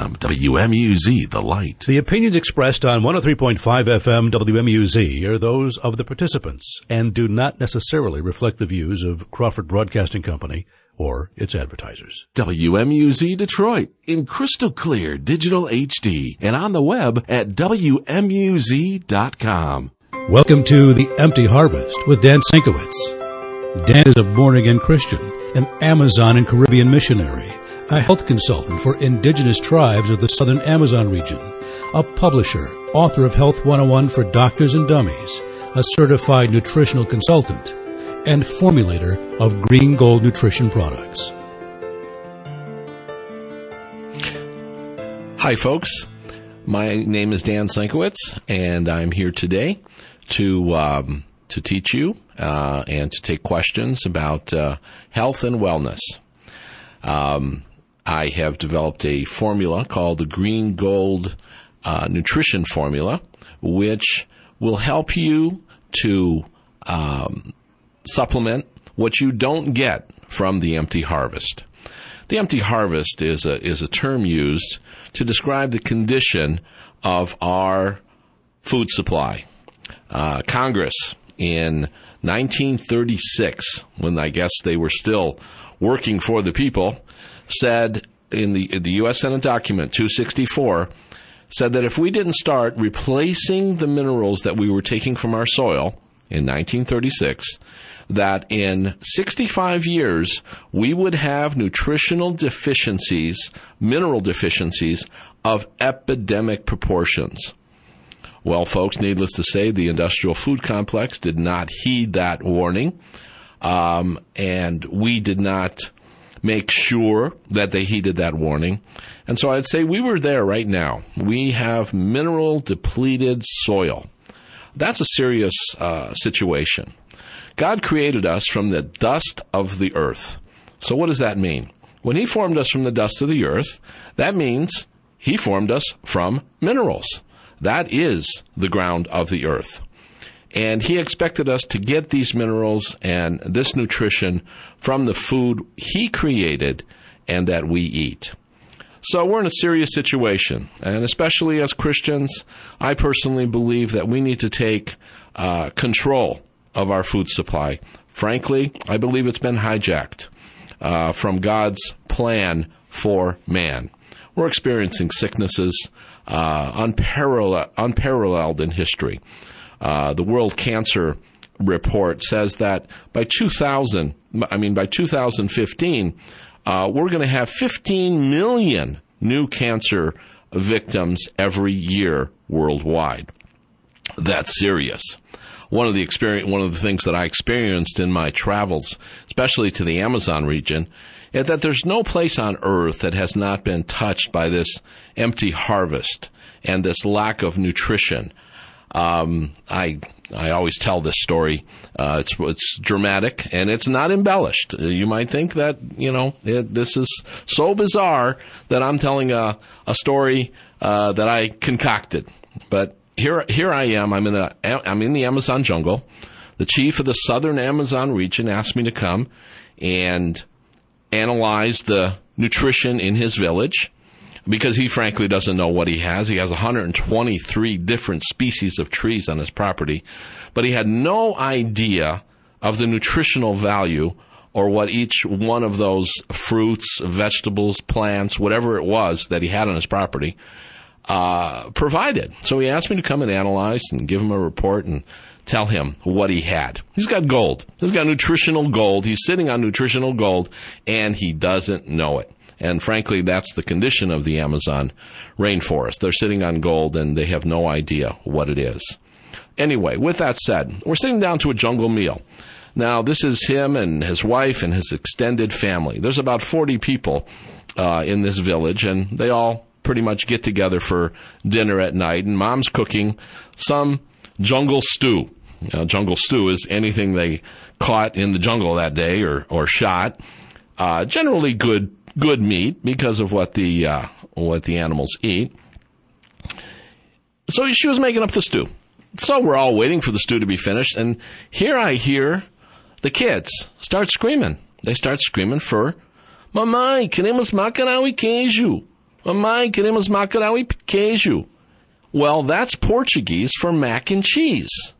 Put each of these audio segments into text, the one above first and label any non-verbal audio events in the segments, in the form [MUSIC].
FM, WMUZ, The Light. The opinions expressed on 103.5 FM WMUZ are those of the participants and do not necessarily reflect the views of Crawford Broadcasting Company or its advertisers. WMUZ Detroit in crystal clear digital HD and on the web at WMUZ.com. Welcome to The Empty Harvest with Dan Sienkiewicz. Dan is a born again Christian, an Amazon and Caribbean missionary, a health consultant for indigenous tribes of the southern Amazon region, a publisher, author of Health 101 for Doctors and Dummies, a certified nutritional consultant, and formulator of Green Gold nutrition products. Hi, folks. My name is Dan Sienkiewicz, and I'm here today to um, to teach you uh, and to take questions about uh, health and wellness. Um, I have developed a formula called the Green Gold uh, Nutrition Formula, which will help you to um, supplement what you don't get from the empty harvest. The empty harvest is a is a term used to describe the condition of our food supply. Uh, Congress in 1936, when I guess they were still working for the people, said in the the U.S. Senate document 264 said that if we didn't start replacing the minerals that we were taking from our soil in 1936, that in 65 years we would have nutritional deficiencies, mineral deficiencies of epidemic proportions. Well, folks, needless to say, the industrial food complex did not heed that warning, um, and we did not make sure that they heeded that warning. And so I'd say we were there right now. We have mineral depleted soil. That's a serious uh, situation. God created us from the dust of the earth. So what does that mean? When He formed us from the dust of the earth, that means He formed us from minerals. That is the ground of the earth. And he expected us to get these minerals and this nutrition from the food he created and that we eat. So we're in a serious situation. And especially as Christians, I personally believe that we need to take uh, control of our food supply. Frankly, I believe it's been hijacked uh, from God's plan for man. We're experiencing sicknesses uh, unparalleled, unparalleled in history. Uh, the World Cancer Report says that by 2000, I mean by 2015, uh, we're going to have 15 million new cancer victims every year worldwide. That's serious. One of the experience, one of the things that I experienced in my travels, especially to the Amazon region, is that there's no place on earth that has not been touched by this empty harvest and this lack of nutrition. Um, I I always tell this story. Uh, it's it's dramatic and it's not embellished. You might think that you know it, this is so bizarre that I'm telling a a story uh, that I concocted, but here here I am. I'm in a I'm in the Amazon jungle. The chief of the southern Amazon region asked me to come and analyze the nutrition in his village because he frankly doesn't know what he has. He has 123 different species of trees on his property, but he had no idea of the nutritional value or what each one of those fruits, vegetables, plants, whatever it was that he had on his property, uh, provided. So he asked me to come and analyze and give him a report and tell him what he had. He's got gold. He's got nutritional gold. He's sitting on nutritional gold and he doesn't know it. And frankly, that's the condition of the Amazon rainforest. They're sitting on gold and they have no idea what it is. Anyway, with that said, we're sitting down to a jungle meal. Now, this is him and his wife and his extended family. There's about 40 people uh, in this village, and they all pretty much get together for dinner at night. And mom's cooking some jungle stew. Jungle stew is anything they caught in the jungle that day or, or shot. Uh, generally good good meat because of what the uh, what the animals eat. So she was making up the stew. So we're all waiting for the stew to be finished, and here I hear the kids start screaming. They start screaming for Mamãe, queremos macarrão e queijo. Mãe, queremos macarrão e queijo. Well, that's Portuguese for mac and cheese.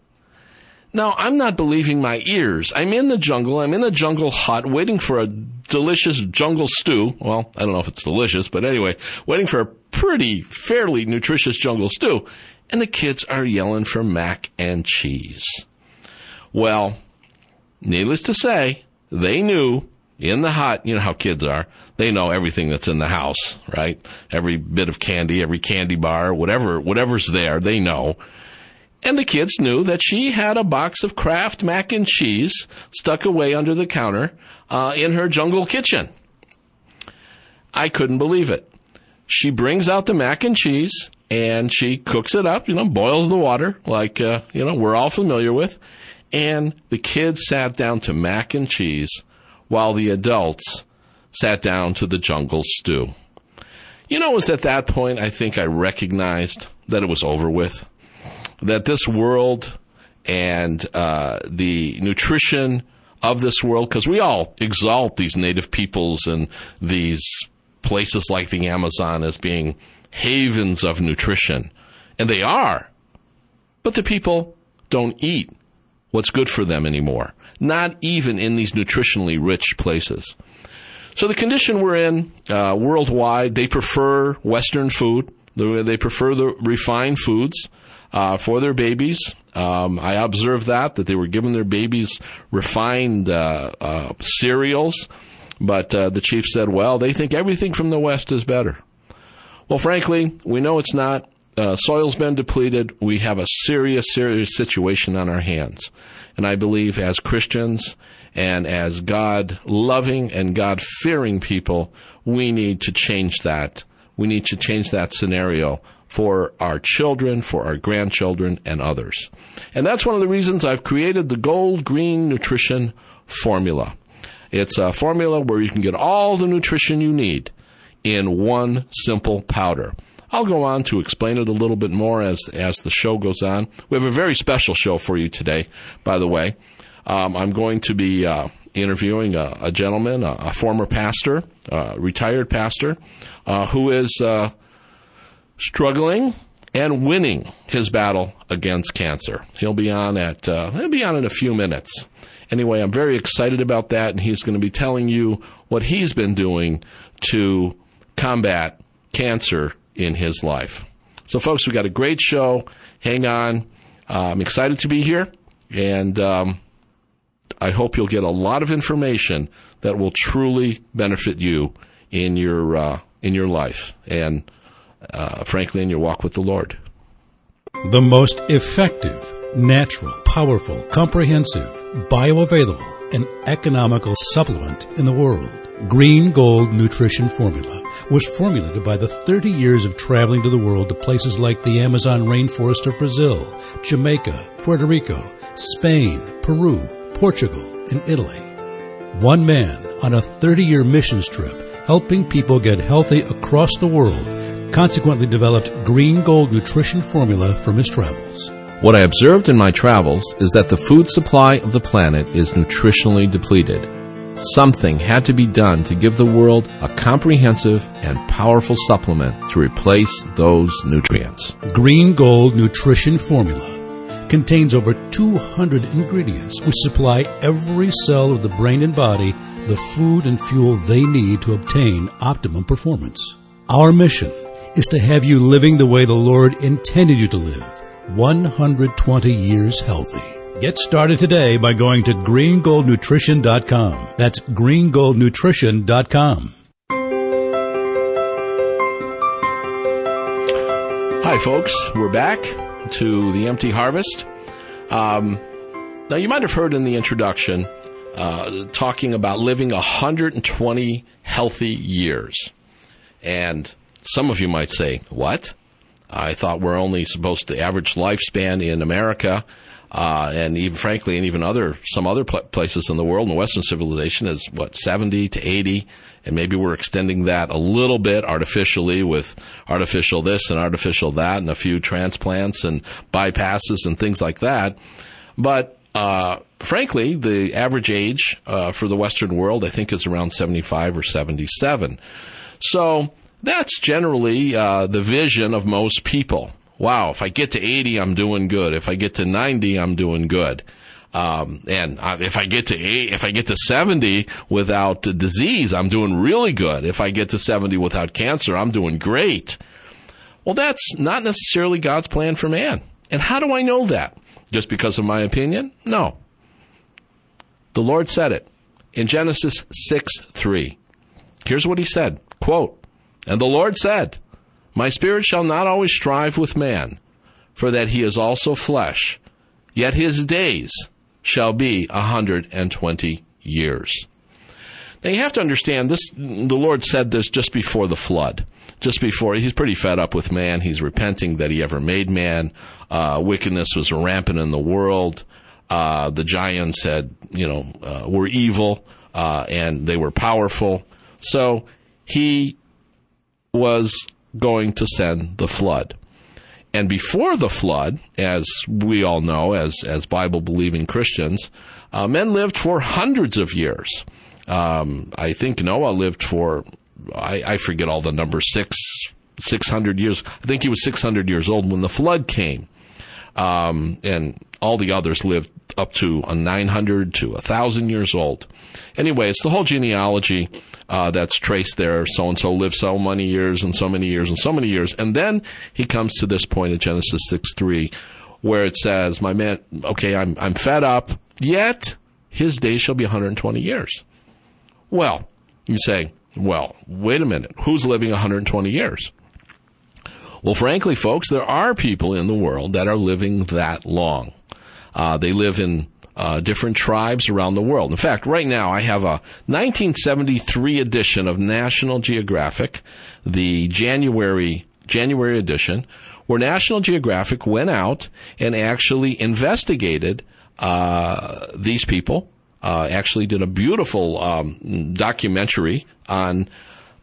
Now, I'm not believing my ears. I'm in the jungle. I'm in a jungle hut waiting for a delicious jungle stew. Well, I don't know if it's delicious, but anyway, waiting for a pretty, fairly nutritious jungle stew. And the kids are yelling for mac and cheese. Well, needless to say, they knew in the hut, you know how kids are, they know everything that's in the house, right? Every bit of candy, every candy bar, whatever, whatever's there, they know. And the kids knew that she had a box of Kraft mac and cheese stuck away under the counter uh, in her jungle kitchen. I couldn't believe it. She brings out the mac and cheese and she cooks it up, you know, boils the water like, uh, you know, we're all familiar with. And the kids sat down to mac and cheese while the adults sat down to the jungle stew. You know, it was at that point I think I recognized that it was over with that this world and uh, the nutrition of this world, because we all exalt these native peoples and these places like the Amazon as being havens of nutrition, and they are, but the people don't eat what's good for them anymore, not even in these nutritionally rich places. So the condition we're in uh, worldwide, they prefer Western food. They prefer the refined foods uh, for their babies. Um, I observed that that they were giving their babies refined uh, uh, cereals, but uh, the chief said, "Well, they think everything from the West is better." Well, frankly, we know it's not. Uh, soil's been depleted. We have a serious, serious situation on our hands, and I believe as Christians and as God loving and God fearing people, we need to change that. We need to change that scenario for our children, for our grandchildren, and others. And that's one of the reasons I've created the Gold Green Nutrition Formula. It's a formula where you can get all the nutrition you need in one simple powder. I'll go on to explain it a little bit more as as the show goes on. We have a very special show for you today, by the way. Um, I'm going to be uh, interviewing a, a gentleman, a, a, former pastor, a retired pastor, uh, who is uh, struggling and winning his battle against cancer. He'll be on at uh, he'll be on in a few minutes. Anyway, I'm very excited about that, and he's going to be telling you what he's been doing to combat cancer in his life. So, folks, we got a great show. Hang on. Uh, I'm excited to be here, and um, I hope you'll get a lot of information that will truly benefit you in your uh, in your life. And uh, frankly, in your walk with the Lord. The most effective, natural, powerful, comprehensive, bioavailable, and economical supplement in the world. Green Gold Nutrition Formula was formulated by the 30 years of traveling to the world to places like the Amazon rainforest of Brazil, Jamaica, Puerto Rico, Spain, Peru, Portugal, and Italy. One man on a 30 year missions trip helping people get healthy across the world consequently developed green gold nutrition formula from his travels. What I observed in my travels is that the food supply of the planet is nutritionally depleted. Something had to be done to give the world a comprehensive and powerful supplement to replace those nutrients. Green Gold Nutrition Formula contains over 200 ingredients which supply every cell of the brain and body the food and fuel they need to obtain optimum performance. Our mission is to have you living the way the Lord intended you to live 120 years healthy. Get started today by going to greengoldnutrition.com. That's greengoldnutrition.com. Hi, folks. We're back to the empty harvest. Um, now, you might have heard in the introduction uh, talking about living 120 healthy years. And some of you might say, What? I thought we're only supposed to average lifespan in America, uh, and even frankly, and even other some other pl- places in the world in Western civilization is what seventy to eighty, and maybe we're extending that a little bit artificially with artificial this and artificial that, and a few transplants and bypasses and things like that. But uh, frankly, the average age uh, for the Western world, I think, is around seventy-five or seventy-seven. So That's generally uh, the vision of most people. Wow, if I get to 80, I'm doing good. If I get to 90, I'm doing good. Um, and uh, if I get to eight, if I get to 70 without disease, I'm doing really good. If I get to 70 without cancer, I'm doing great. Well, that's not necessarily God's plan for man. And how do I know that? Just because of my opinion? No. The Lord said it in Genesis 6 3. Here's what he said quote, And the Lord said, My spirit shall not always strive with man, for that he is also flesh, yet his days shall be a hundred and twenty years. Now you have to understand this the Lord said this just before the flood. Just before he's pretty fed up with man. He's repenting that he ever made man. Uh, wickedness was rampant in the world. Uh, the giants had, you know, uh, were evil uh, and they were powerful. So he was going to send the flood. And before the flood, as we all know, as, as Bible believing Christians, uh, men lived for hundreds of years. Um, I think Noah lived for, I, I forget all the numbers, six, 600 years. I think he was 600 years old when the flood came. Um, and all the others lived up to a 900 to a 1,000 years old. Anyway, it's the whole genealogy uh, that's traced there. So and so lived so many years and so many years and so many years. And then he comes to this point in Genesis 6 3 where it says, My man, okay, I'm, I'm fed up, yet his days shall be 120 years. Well, you say, well, wait a minute. Who's living 120 years? Well, frankly, folks, there are people in the world that are living that long. Uh, they live in uh, different tribes around the world. In fact, right now I have a 1973 edition of National Geographic, the January January edition, where National Geographic went out and actually investigated uh, these people. Uh, actually, did a beautiful um, documentary on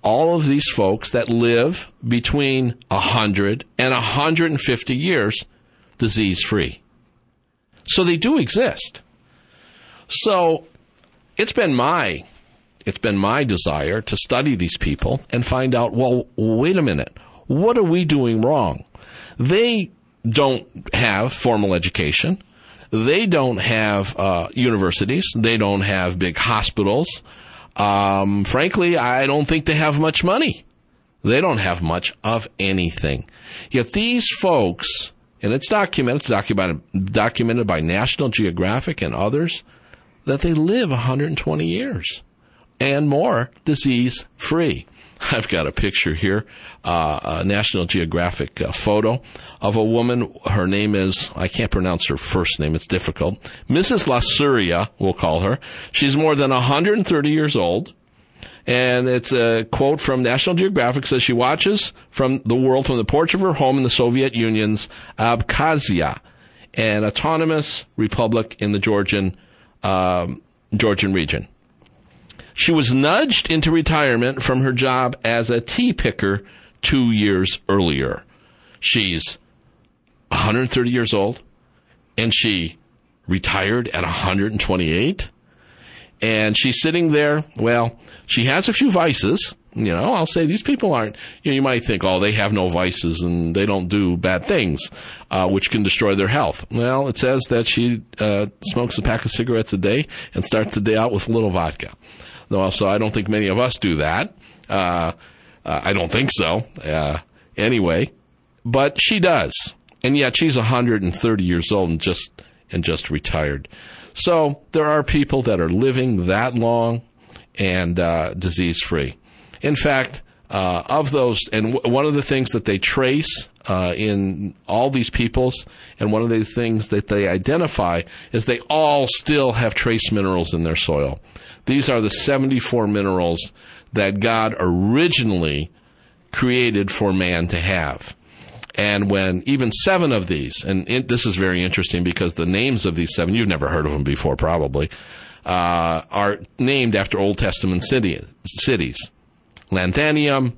all of these folks that live between 100 and 150 years disease free. So they do exist. So it's been my it's been my desire to study these people and find out, well, wait a minute, what are we doing wrong? They don't have formal education. They don't have uh, universities. They don't have big hospitals. Um, frankly, I don't think they have much money. They don't have much of anything. Yet these folks, and it's documented, it's documented, documented by National Geographic and others, that they live 120 years and more disease free. I've got a picture here, uh, a National Geographic uh, photo of a woman. Her name is, I can't pronounce her first name, it's difficult. Mrs. Lasuria, we'll call her. She's more than 130 years old. And it's a quote from National Geographic says she watches from the world from the porch of her home in the Soviet Union's Abkhazia, an autonomous republic in the Georgian um, Georgian region. She was nudged into retirement from her job as a tea picker two years earlier. She's 130 years old and she retired at 128. And she's sitting there. Well, she has a few vices. You know, I'll say these people aren't, you know, you might think, oh, they have no vices and they don't do bad things, uh, which can destroy their health. Well, it says that she uh, smokes a pack of cigarettes a day and starts the day out with a little vodka. No, so I don't think many of us do that. Uh, uh I don't think so. Uh, anyway, but she does, and yet she's 130 years old and just and just retired. So there are people that are living that long and uh, disease free. In fact, uh, of those, and w- one of the things that they trace uh, in all these peoples, and one of the things that they identify is they all still have trace minerals in their soil. These are the 74 minerals that God originally created for man to have. And when even seven of these, and it, this is very interesting because the names of these seven, you've never heard of them before probably, uh, are named after Old Testament city, cities. Lanthanium,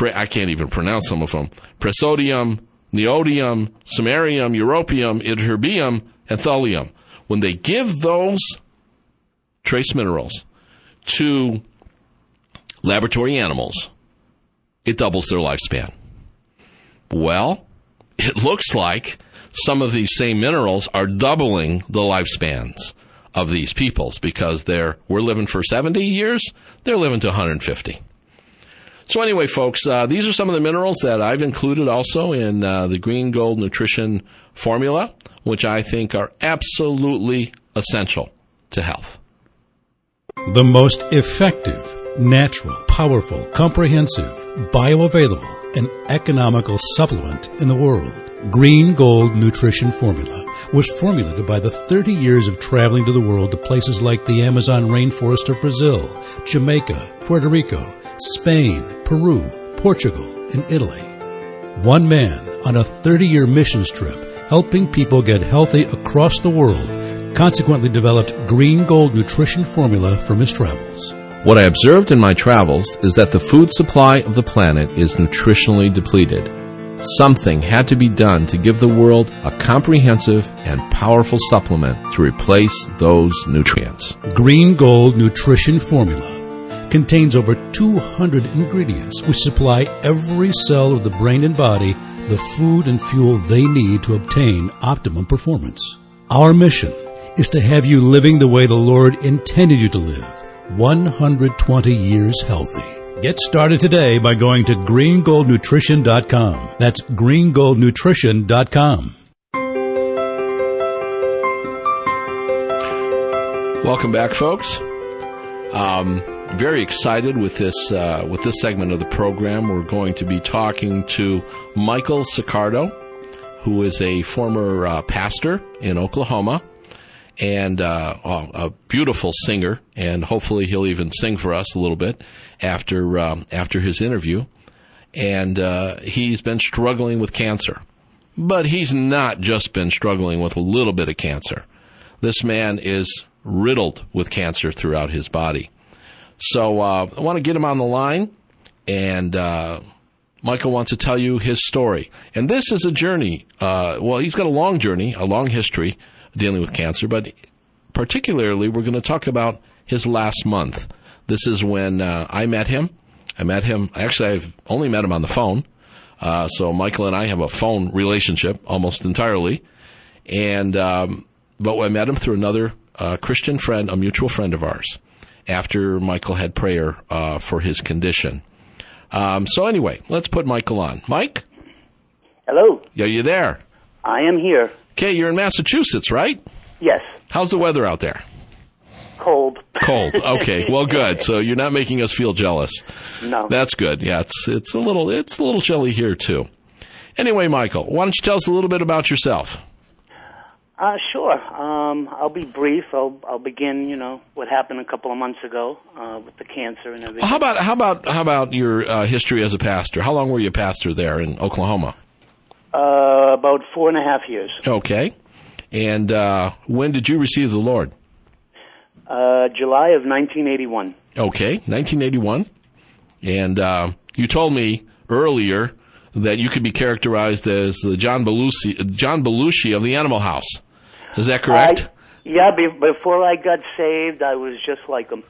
I can't even pronounce some of them, Presodium, Neodymium, Samarium, Europium, Ytterbium, and Thulium. When they give those trace minerals to laboratory animals, it doubles their lifespan. Well, it [LAUGHS] looks like some of these same minerals are doubling the lifespans of these peoples because they're we're living for 70 years, they're living to 150. So anyway, folks, uh, these are some of the minerals that I've included also in uh, the Green Gold Nutrition formula, which I think are absolutely essential to health. The most effective, natural, powerful, comprehensive, bioavailable, and economical supplement in the world. Green Gold Nutrition Formula was formulated by the 30 years of traveling to the world to places like the Amazon rainforest of Brazil, Jamaica, Puerto Rico, Spain, Peru, Portugal, and Italy. One man on a 30 year missions trip helping people get healthy across the world consequently developed Green Gold Nutrition Formula from his travels. What I observed in my travels is that the food supply of the planet is nutritionally depleted. Something had to be done to give the world a comprehensive and powerful supplement to replace those nutrients. Green Gold Nutrition Formula contains over 200 ingredients which supply every cell of the brain and body the food and fuel they need to obtain optimum performance. Our mission is to have you living the way the Lord intended you to live 120 years healthy. Get started today by going to greengoldnutrition.com. That's greengoldnutrition.com. Welcome back, folks. Um, very excited with this uh, with this segment of the program. We're going to be talking to Michael Sicardo, who is a former uh, pastor in Oklahoma and uh, a beautiful singer. And hopefully, he'll even sing for us a little bit after um, after his interview. And uh, he's been struggling with cancer, but he's not just been struggling with a little bit of cancer. This man is riddled with cancer throughout his body. So uh, I want to get him on the line, and uh, Michael wants to tell you his story. And this is a journey. Uh, well, he's got a long journey, a long history dealing with cancer, but particularly we're going to talk about his last month. This is when uh, I met him. I met him. Actually, I've only met him on the phone. Uh, so Michael and I have a phone relationship almost entirely, and um, but I met him through another uh, Christian friend, a mutual friend of ours after Michael had prayer uh, for his condition. Um, so anyway, let's put Michael on. Mike? Hello. Are you there? I am here. Okay, you're in Massachusetts, right? Yes. How's the weather out there? Cold. Cold. Okay. Well, [LAUGHS] good. So you're not making us feel jealous. No. That's good. Yeah, it's it's a little it's a little chilly here too. Anyway, Michael, why don't you tell us a little bit about yourself? Uh, sure. Um, I'll be brief. I'll I'll begin. You know what happened a couple of months ago uh, with the cancer and everything. How about how about how about your uh, history as a pastor? How long were you a pastor there in Oklahoma? Uh, about four and a half years. Okay. And uh, when did you receive the Lord? Uh, July of 1981. Okay, 1981. And uh, you told me earlier that you could be characterized as the John Belushi, John Belushi of the Animal House. Is that correct? I, yeah, be, before I got saved, I was just like him.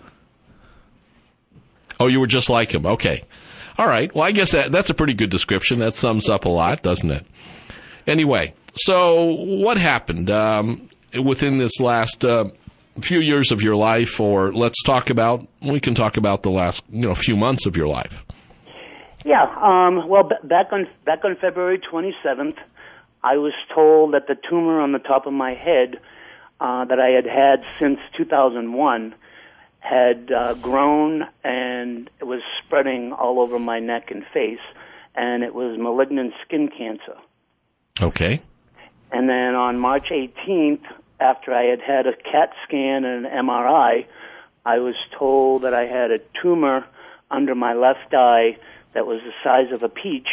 Oh, you were just like him. Okay. All right. Well, I guess that, that's a pretty good description. That sums up a lot, doesn't it? Anyway, so what happened um, within this last uh, few years of your life, or let's talk about, we can talk about the last you know few months of your life. Yeah. Um, well, b- back on back on February 27th, I was told that the tumor on the top of my head uh, that I had had since 2001 had uh, grown and it was spreading all over my neck and face, and it was malignant skin cancer. Okay. And then on March 18th, after I had had a CAT scan and an MRI, I was told that I had a tumor under my left eye that was the size of a peach,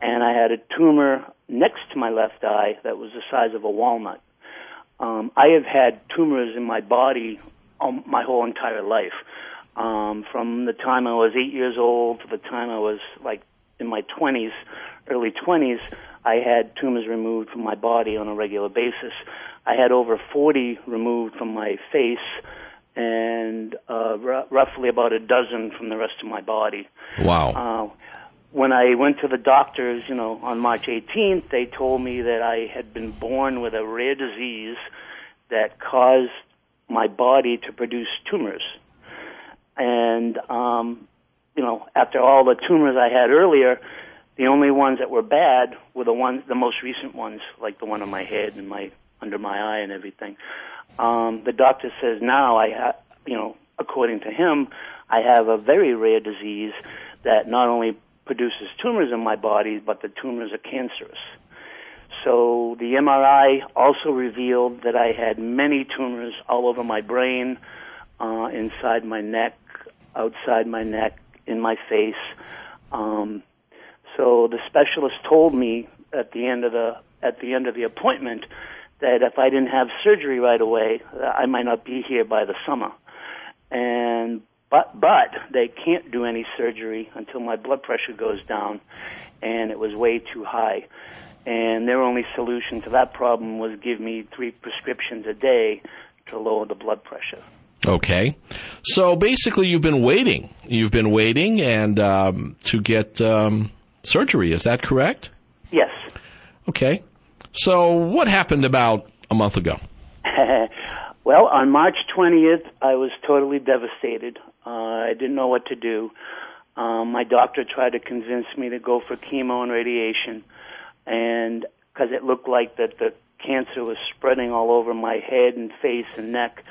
and I had a tumor next to my left eye that was the size of a walnut. Um, I have had tumors in my body um, my whole entire life. Um, from the time I was eight years old to the time I was like in my 20s, early 20s, I had tumors removed from my body on a regular basis. I had over 40 removed from my face and uh, r- roughly about a dozen from the rest of my body. Wow. Uh, when I went to the doctors, you know, on March 18th, they told me that I had been born with a rare disease that caused my body to produce tumors. And, um, you know, after all the tumors I had earlier, the only ones that were bad were the ones, the most recent ones, like the one on my head and my under my eye and everything. Um, the doctor says now I have, you know, according to him, I have a very rare disease that not only produces tumors in my body, but the tumors are cancerous. So the MRI also revealed that I had many tumors all over my brain, uh, inside my neck, outside my neck, in my face. Um, so the specialist told me at the end of the at the end of the appointment that if I didn't have surgery right away, I might not be here by the summer. And but but they can't do any surgery until my blood pressure goes down, and it was way too high. And their only solution to that problem was give me three prescriptions a day to lower the blood pressure. Okay, so basically you've been waiting. You've been waiting and um, to get um, surgery. Is that correct? Yes. Okay. So what happened about a month ago? [LAUGHS] well, on March 20th, I was totally devastated. Uh, I didn't know what to do. Um, my doctor tried to convince me to go for chemo and radiation, and because it looked like that the cancer was spreading all over my head and face and neck.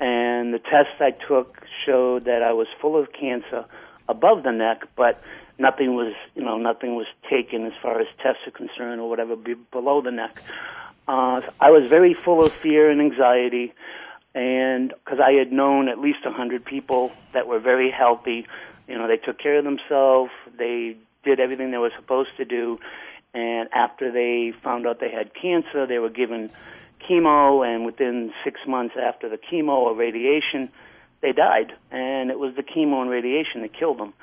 And the tests I took showed that I was full of cancer above the neck, but nothing was, you know, nothing was taken as far as tests are concerned or whatever be below the neck. Uh, I was very full of fear and anxiety, and because I had known at least a hundred people that were very healthy, you know, they took care of themselves, they did everything they were supposed to do, and after they found out they had cancer, they were given chemo, and within six months after the chemo or radiation, they died, and it was the chemo and radiation that killed them.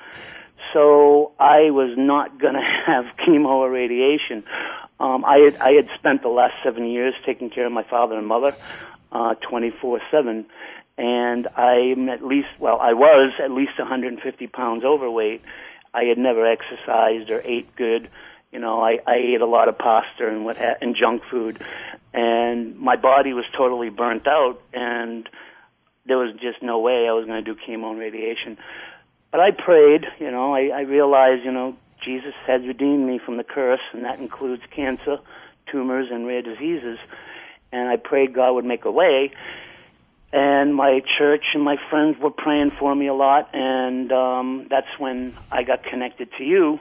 So I was not [LAUGHS] going to have chemo or radiation. Um, I had I had spent the last seven years taking care of my father and mother, uh, twenty four seven, and I'm at least well I was at least 150 pounds overweight. I had never exercised or ate good. You know, I, I ate a lot of pasta and what ha- and junk food, and my body was totally burnt out, and there was just no way I was going to do chemo and radiation. But I prayed, you know, I, I realized, you know, Jesus has redeemed me from the curse, and that includes cancer, tumors, and rare diseases. And I prayed God would make a way. And my church and my friends were praying for me a lot, and um, that's when I got connected to you.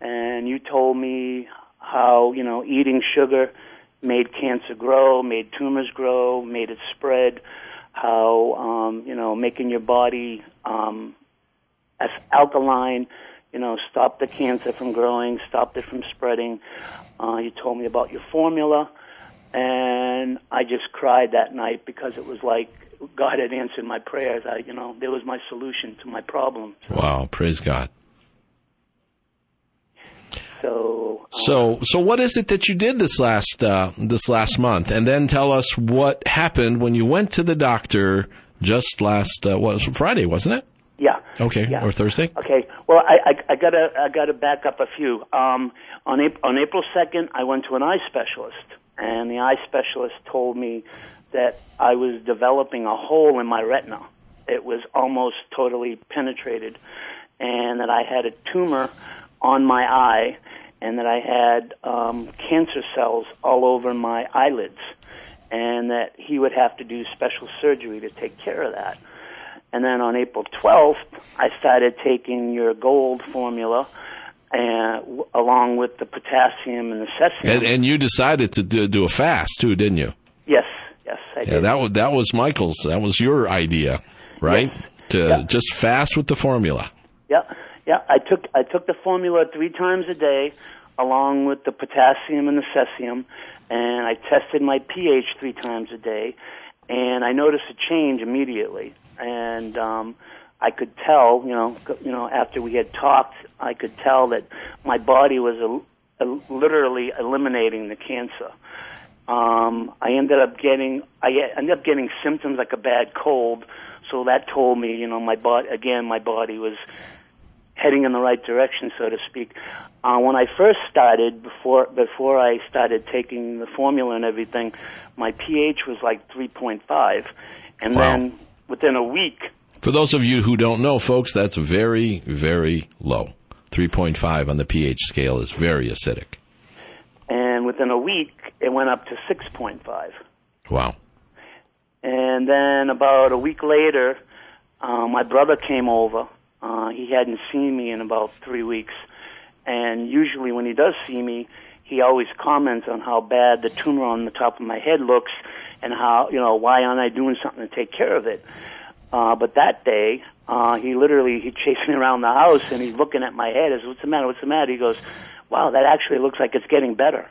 And you told me how, you know, eating sugar made cancer grow, made tumors grow, made it spread, how, um, you know, making your body um, as alkaline, you know, stop the cancer from growing, stopped it from spreading. Uh, you told me about your formula, and I just cried that night because it was like God had answered my prayers. I, you know, there was my solution to my problem. Wow, praise God. So, so, so what is it that you did this last uh, this last month? And then tell us what happened when you went to the doctor just last uh, was Friday, wasn't it? Yeah. Okay. Yeah. Or Thursday. Okay. Well, I, I, I gotta I gotta back up a few. Um, on April, on April second, I went to an eye specialist, and the eye specialist told me that I was developing a hole in my retina. It was almost totally penetrated, and that I had a tumor on my eye, and that I had um, cancer cells all over my eyelids, and that he would have to do special surgery to take care of that. And then on April 12th, I started taking your gold formula and w- along with the potassium and the cesium. And, and you decided to do, do, a fast too, didn't you? Yes, yes, I yeah, did. that was that was Michael's. That was your idea, right? Yes. To yeah. just fast with the formula. Yeah, yeah. I took I took the formula three times a day, along with the potassium and the cesium, and I tested my pH three times a day, and I noticed a change immediately and um, I could tell, you know, you know, after we had talked, I could tell that my body was a, a, literally eliminating the cancer. Um, I ended up getting, I ended up getting symptoms like a bad cold, so that told me, you know, my body again, my body was heading in the right direction, so to speak. Uh, when I first started, before before I started taking the formula and everything, my pH was like 3.5, and Wow. then within a week, For those of you who don't know, folks, that's very, very low. 3.5 on the pH scale is very acidic. and within a week, it went up to 6.5. Wow. And then about a week later, uh, my brother came over. Uh, he hadn't seen me in about three weeks. And usually when he does see me, he always comments on how bad the tumor on the top of my head looks and how, you know, why aren't I doing something to take care of it? Uh, but that day, uh, he literally, he chased me around the house and he's looking at my head. I said, what's the matter? What's the matter? He goes, wow, that actually looks like it's getting better.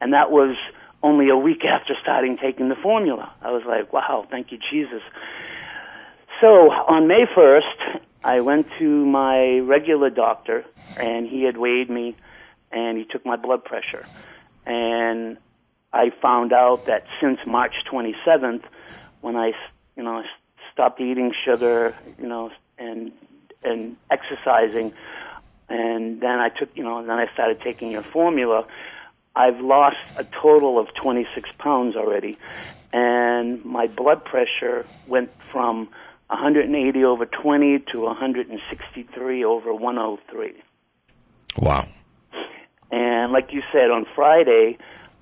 And that was only a week [LAUGHS] after starting taking the formula. I was like, wow, thank you, Jesus. So on May 1st, I went to my regular doctor, and he had weighed me, and he took my blood pressure. And I found out that since March 27th, when I, you know, stopped eating sugar, you know, and and exercising, and then I took, you know, and then I started taking your formula. I've lost a total of 26 pounds already, and my blood pressure went from 180 over 20 to 163 over 103. Wow. And like you said, on Friday,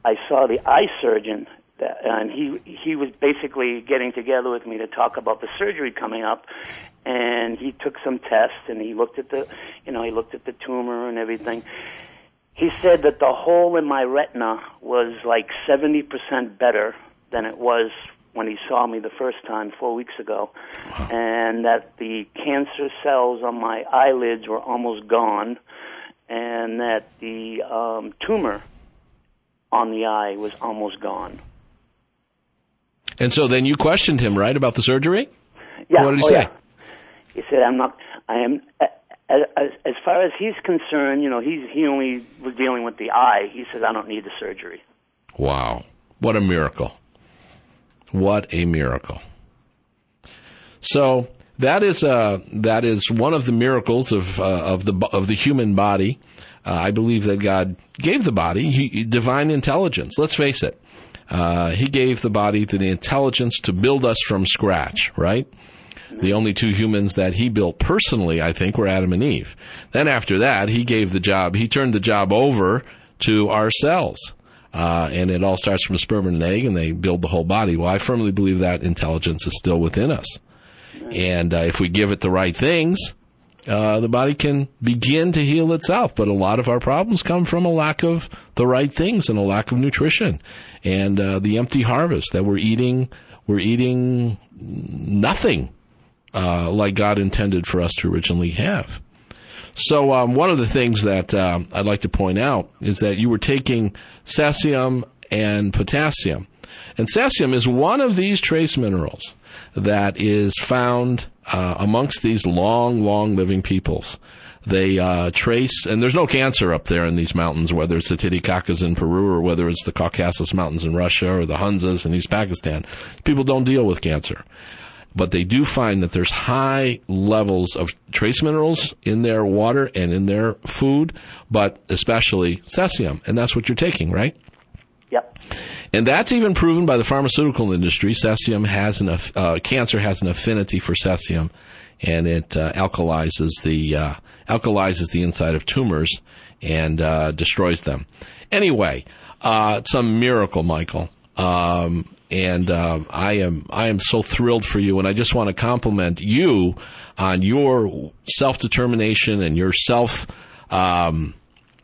I saw the eye surgeon, that, and he he was basically getting together with me to talk about the surgery coming up. And he took some tests, and he looked at the, you know, he looked at the tumor and everything. He said that the hole in my retina was like 70% better than it was when he saw me the first time four weeks ago, and that the cancer cells on my eyelids were almost gone, and that the um, tumor on the eye was almost gone. And so then you questioned him, right, about the surgery? Yeah. What did he oh, say? yeah. He said, "I'm not. I am." As, as, as far as he's concerned, you know, he's he only was dealing with the eye. He says, "I don't need the surgery." Wow. What a miracle. What a miracle. So that is uh, that is one of the miracles of uh, of the of the human body. Uh, I believe that God gave the body he, divine intelligence. Let's face it. Uh, he gave the body the intelligence to build us from scratch, right? The only two humans that he built personally, I think, were Adam and Eve. Then after that, he gave the job, he turned the job over to our cells. Uh, and it all starts from a sperm and an egg, and they build the whole body. Well, I firmly believe that intelligence is still within us. And uh, if we give it the right things, uh, the body can begin to heal itself. But a lot of our problems come from a lack of the right things and a lack of nutrition, and uh, the empty harvest that we're eating. We're eating nothing uh, like God intended for us to originally have. So um, one of the things that um, I'd like to point out is that you were taking cesium and potassium. And cesium is one of these trace minerals that is found uh, amongst these long, long living peoples. They uh, trace, and there's no cancer up there in these mountains, whether it's the Titicacas in Peru or whether it's the Caucasus Mountains in Russia or the Hunzas in East Pakistan. People don't deal with cancer but they do find that there's high levels of trace minerals in their water and in their food, but especially cesium, and that's what you're taking, right? Yep. And that's even proven by the pharmaceutical industry. Cesium has an uh, cancer has an affinity for cesium, and it uh, alkalizes the uh, alkalizes the inside of tumors and uh, destroys them. Anyway, uh, it's a miracle, Michael. Um, and um, I am I am so thrilled for you, and I just want to compliment you on your self determination and your self um,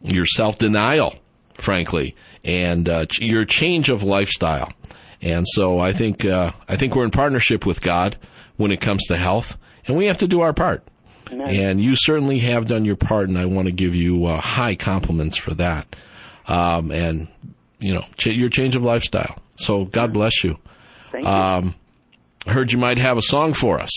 your self denial, frankly, and uh, your change of lifestyle. And so I think uh, I think we're in partnership with God when it comes to health, and we have to do our part. And you certainly have done your part, and I want to give you uh, high compliments for that. Um, and you know, ch- your change of lifestyle. So God bless you. Thank you. Um, I heard you might have a song for us.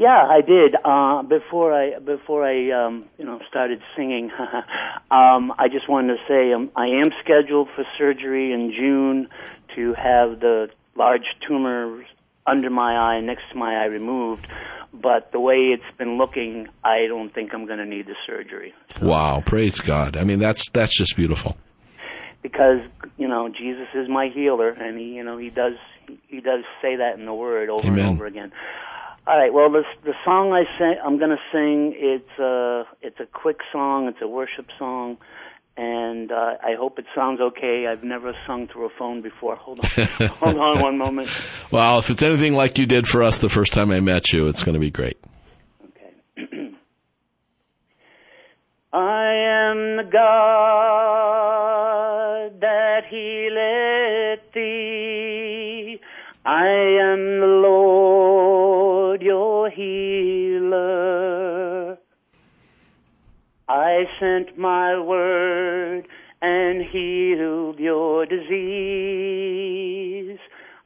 Yeah, I did. Uh, before I before I um, you know started singing, [LAUGHS] um, I just wanted to say um, I am scheduled for surgery in June to have the large tumor under my eye, next to my eye, removed. but the way it's been looking, I don't think I'm going to need the surgery. So, Wow, praise God. I mean, that's that's just beautiful. Because you know Jesus is my healer, and he you know he does he does say that in the Word over Amen. and over again. All right. Well, the the song I sing, I'm going to sing. It's a it's a quick song. It's a worship song, and uh, I hope it sounds okay. I've never sung through a phone before. Hold on, [LAUGHS] hold on one moment. Well, if it's anything like you did for us the first time I met you, it's going to be great. Okay. [CLEARS THROAT] I am the God that healeth thee. I am the Lord I sent my word and healed your disease.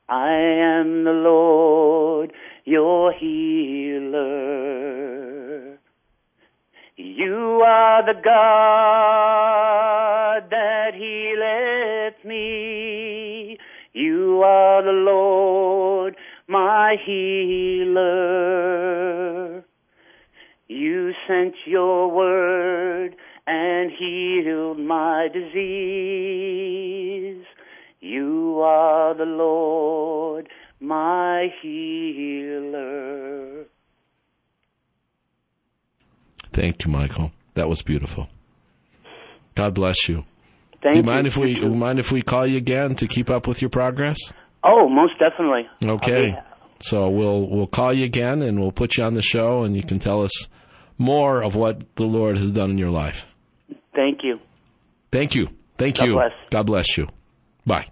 I am the Lord your healer. You are the God that healeth me. You are the Lord, my healer. You sent your word and healed my disease. You are the Lord, my healer. Thank you, Michael. That was beautiful. God bless you. Thank Do you mind if we You mind if we call you again to keep up with your progress? Oh, most definitely. Okay. So we'll we'll call you again and we'll put you on the show and you can tell us more of what the Lord has done in your life. Thank you. Thank you. Thank God you. bless. God bless you. Bye.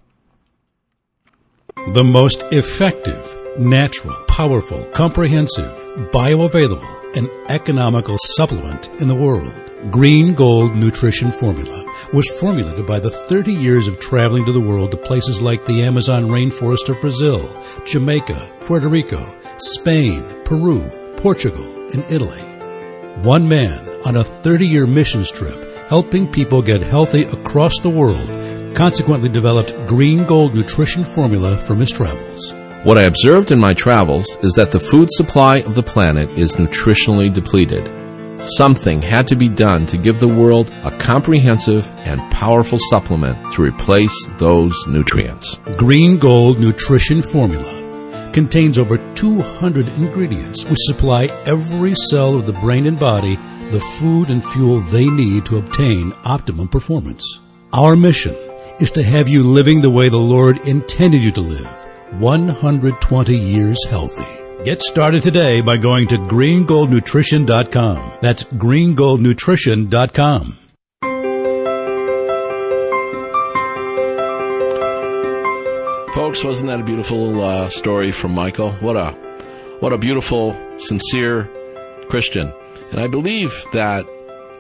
The most effective, natural, powerful, comprehensive, bioavailable, and economical supplement in the world. Green Gold Nutrition Formula was formulated by the 30 years of traveling to the world to places like the Amazon rainforest of Brazil, Jamaica, Puerto Rico, Spain, Peru, Portugal, and Italy. One man on a 30 year missions trip helping people get healthy across the world consequently developed Green Gold Nutrition Formula from his travels. What I observed in my travels is that the food supply of the planet is nutritionally depleted. Something had to be done to give the world a comprehensive and powerful supplement to replace those nutrients. Green Gold Nutrition Formula contains over 200 ingredients which supply every cell of the brain and body the food and fuel they need to obtain optimum performance. Our mission is to have you living the way the Lord intended you to live 120 years healthy. Get started today by going to greengoldnutrition.com. That's greengoldnutrition.com. Folks, wasn't that a beautiful uh, story from Michael? What a what a beautiful, sincere Christian. And I believe that,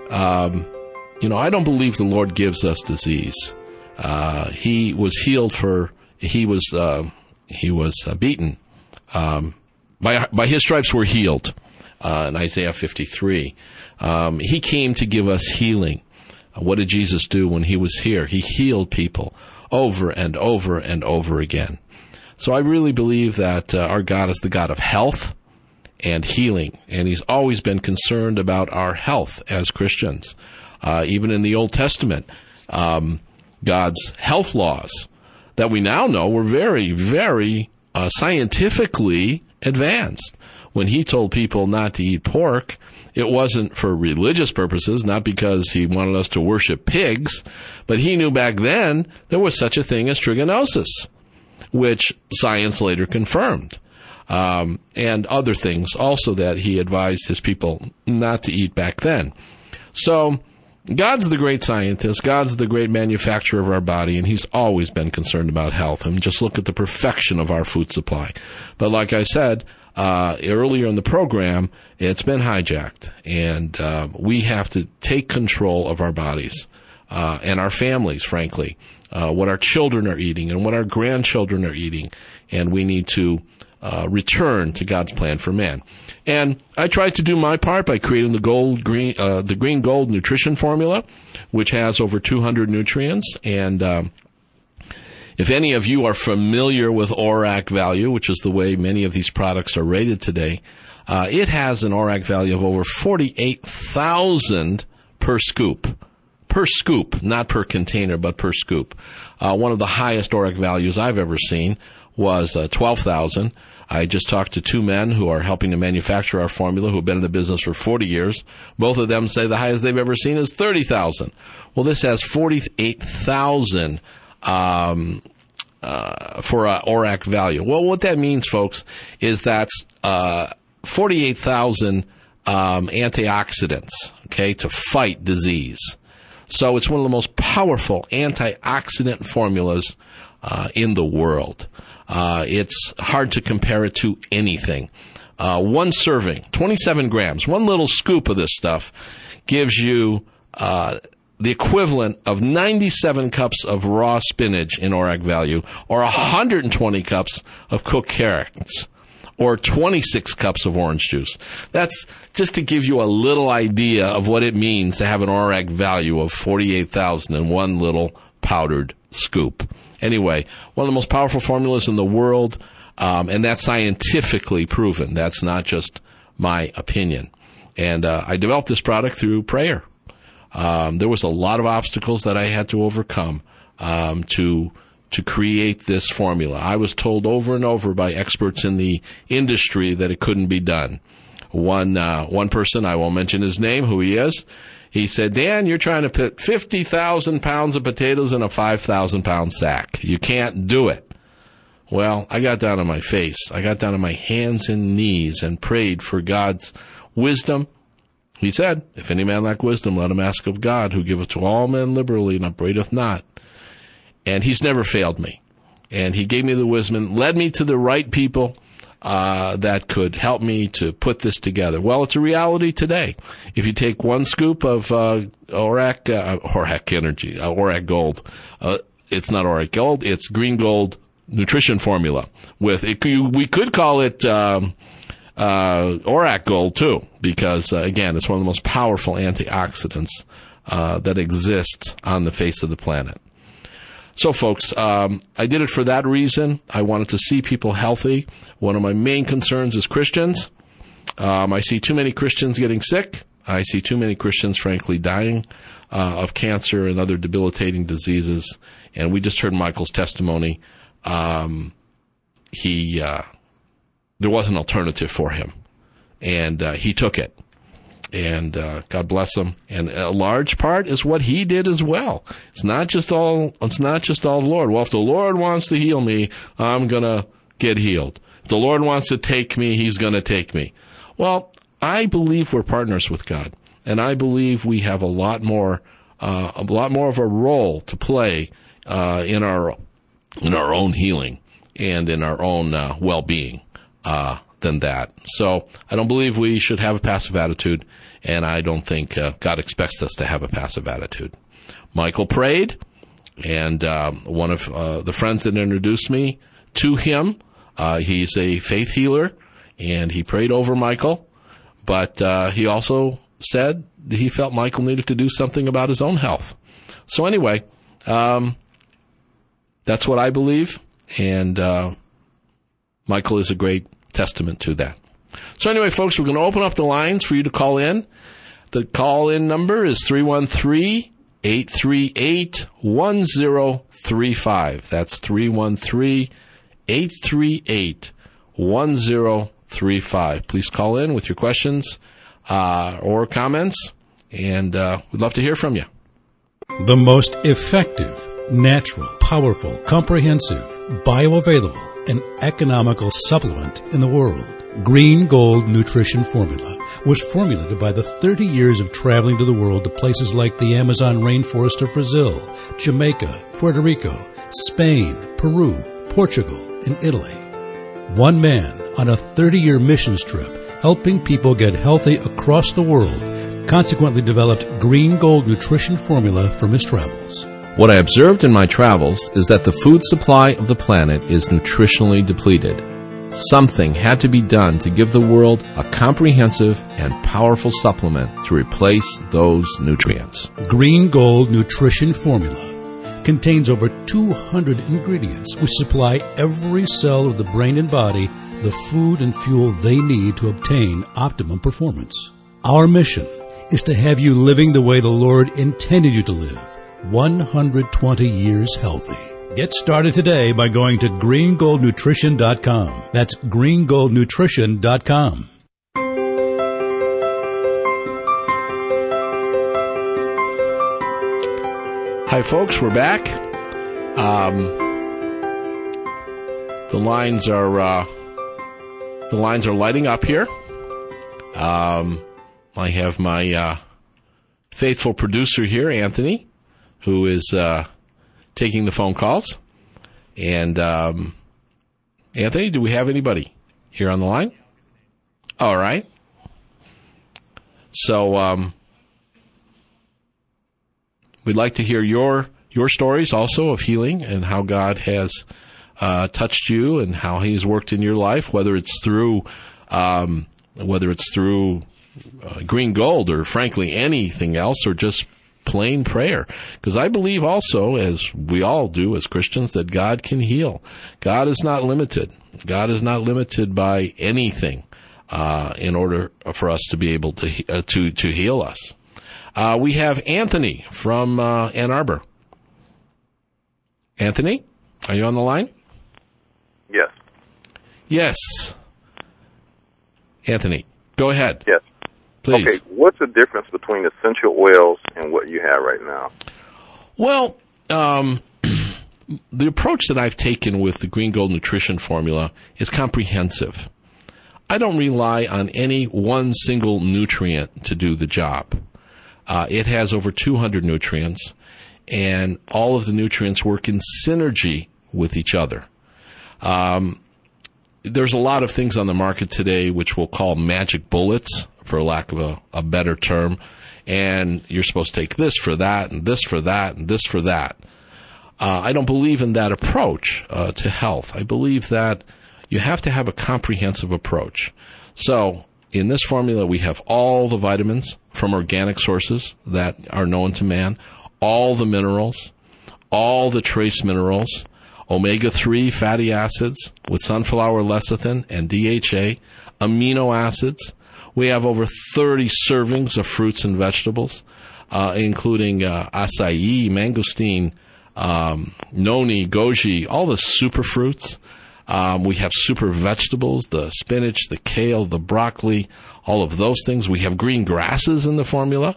um, you know, I don't believe the Lord gives us disease. Uh, he was healed for he was uh, he was uh, beaten um, by by his stripes we're healed. Uh, in Isaiah 53, um, he came to give us healing. Uh, what did Jesus do when he was here? He healed people over and over and over again. So I really believe that uh, our God is the God of health and healing, and He's always been concerned about our health as Christians. Uh, even in the Old Testament, um, God's health laws that we now know were very, very uh, scientifically advanced. When He told people not to eat pork, it wasn't for religious purposes, not because He wanted us to worship pigs, but He knew back then there was such a thing as trichinosis, which science later confirmed um, and other things also that he advised his people not to eat back then. So, God's the great scientist. God's the great manufacturer of our body, and He's always been concerned about health. And just look at the perfection of our food supply. But like I said uh, earlier in the program, it's been hijacked, and uh, we have to take control of our bodies uh, and our families, frankly, uh, what our children are eating and what our grandchildren are eating, and we need to uh, return to God's plan for man. And I tried to do my part by creating the gold green, uh, the green gold nutrition formula, which has over 200 nutrients. And um, if any of you are familiar with ORAC value, which is the way many of these products are rated today, Uh, it has an ORAC value of over 48,000 per scoop. Per scoop, not per container, but per scoop. Uh, one of the highest ORAC values I've ever seen was uh, 12,000. I just talked to two men who are helping to manufacture our formula who have been in the business for 40 years. Both of them say the highest they've ever seen is 30,000. Well, this has 48,000 um, uh, for a ORAC value. Well, what that means, folks, is that's uh, 48,000 um, antioxidants, okay, to fight disease. So it's one of the most powerful antioxidant formulas uh, in the world. Uh, it's hard to compare it to anything. Uh, one serving, 27 grams, one little scoop of this stuff gives you uh, the equivalent of 97 cups of raw spinach in ORAC value, or 120 cups of cooked carrots, or 26 cups of orange juice. That's just to give you a little idea of what it means to have an ORAC value of 48,000 in one little powdered scoop. Anyway, one of the most powerful formulas in the world, um, and that's scientifically proven. That's not just my opinion. And uh, I developed this product through prayer. Um, there was a lot of obstacles that I had to overcome um, to to create this formula. I was told over and over by experts in the industry that it couldn't be done. One uh, one person, I won't mention his name, who he is, he said, Dan, you're trying to put 50,000 pounds of potatoes in a 5,000 pound sack. You can't do it. Well, I got down on my face. I got down on my hands and knees and prayed for God's wisdom. He said, If any man lack wisdom, let him ask of God, who giveth to all men liberally and upbraideth not. And he's never failed me. And he gave me the wisdom, led me to the right people uh, that could help me to put this together. Well, it's a reality today. If you take one scoop of uh, ORAC, uh, ORAC Energy, uh, ORAC Gold, uh, it's not ORAC Gold, it's Green Gold Nutrition Formula. With it, we could call it um, uh, ORAC Gold too, because again, it's one of the most powerful antioxidants that exists on the face of the planet. So, folks, um, I did it for that reason. I wanted to see people healthy. One of my main concerns is Christians. Um, I see too many Christians getting sick. I see too many Christians, frankly, dying uh, of cancer and other debilitating diseases. And we just heard Michael's testimony. Um, he uh, there was an alternative for him, and uh, he took it and uh, God bless him. And a large part is what he did as well. It's not just all. It's not just all the Lord. Well, if the Lord wants to heal me, I'm gonna get healed. If the Lord wants to take me, He's gonna take me. Well, I believe we're partners with God, and I believe we have a lot more, uh, a lot more of a role to play uh, in our in our own healing and in our own uh, well being uh, than that. So I don't believe we should have a passive attitude and I don't think uh, God expects us to have a passive attitude. Michael prayed, and uh, one of uh, the friends that introduced me to him, uh, he's a faith healer, and he prayed over Michael, but uh, he also said he felt Michael needed to do something about his own health. So anyway, um, that's what I believe, and uh, Michael is a great testament to that. So anyway, folks, we're going to open up the lines for you to call in. The call in number is 313 838 1035. That's 313 838 1035. Please call in with your questions uh, or comments, and uh, we'd love to hear from you. The most effective, natural, powerful, comprehensive, bioavailable, and economical supplement in the world. Green Gold Nutrition Formula was formulated by the 30 years of traveling to the world to places like the Amazon rainforest of Brazil, Jamaica, Puerto Rico, Spain, Peru, Portugal, and Italy. One man on a 30 year missions trip helping people get healthy across the world consequently developed Green Gold Nutrition Formula from his travels. What I observed in my travels is that the food supply of the planet is nutritionally depleted. Something had to be done to give the world a comprehensive and powerful supplement to replace those nutrients. Green Gold Nutrition Formula contains over 200 ingredients which supply every cell of the brain and body the food and fuel they need to obtain optimum performance. Our mission is to have you living the way the Lord intended you to live 120 years healthy. Get started today by going to greengoldnutrition.com. That's greengoldnutrition.com. Hi, folks. We're back. Um, the lines are uh, the lines are lighting up here. Um, I have my uh, faithful producer here, Anthony, who is uh, taking the phone calls. And um, Anthony, do we have anybody here on the line? All right. So um, we'd like to hear your your stories also of healing and how God has uh, touched you and how He's worked in your life, whether it's through um, whether it's through uh, green gold or frankly anything else or just plain prayer. Because I believe also, as we all do as Christians, that God can heal. God is not limited. God is not limited by anything uh, in order for us to be able to uh, to to heal us. Uh, we have Anthony from uh, Ann Arbor. Anthony, are you on the line? Yes. Yes. Anthony, go ahead. Yes. Please. Okay, what's the difference between essential oils and what you have right now? Well, um, [CLEARS THROAT] the approach that I've taken with the Green Gold Nutrition formula is comprehensive. I don't rely on any one single nutrient to do the job. Uh, it has over 200 nutrients, and all of the nutrients work in synergy with each other. Um, there's a lot of things on the market today which we'll call magic bullets, for lack of a, a better term. And you're supposed to take this for that, and this for that, and this for that. Uh, I don't believe in that approach uh, to health. I believe that you have to have a comprehensive approach. So, in this formula, we have all the vitamins from organic sources that are known to man, all the minerals, all the trace minerals, omega 3 fatty acids with sunflower lecithin and DHA, amino acids. We have over 30 servings of fruits and vegetables, uh, including uh, acai, mangosteen, um, noni, goji, all the super fruits. Um, we have super vegetables, the spinach, the kale, the broccoli, all of those things. We have green grasses in the formula.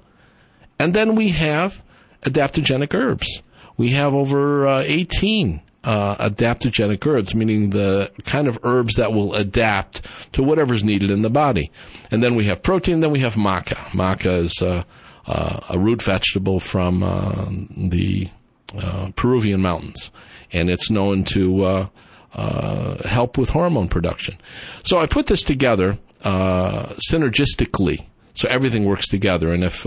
And then we have adaptogenic herbs. We have over uh, 18 uh, adaptogenic herbs, meaning the kind of herbs that will adapt to whatever's needed in the body. And then we have protein, then we have maca. Maca is uh, uh, a root vegetable from uh, the uh, Peruvian mountains, and it's known to uh, help with hormone production. So I put this together synergistically, so everything works together. And if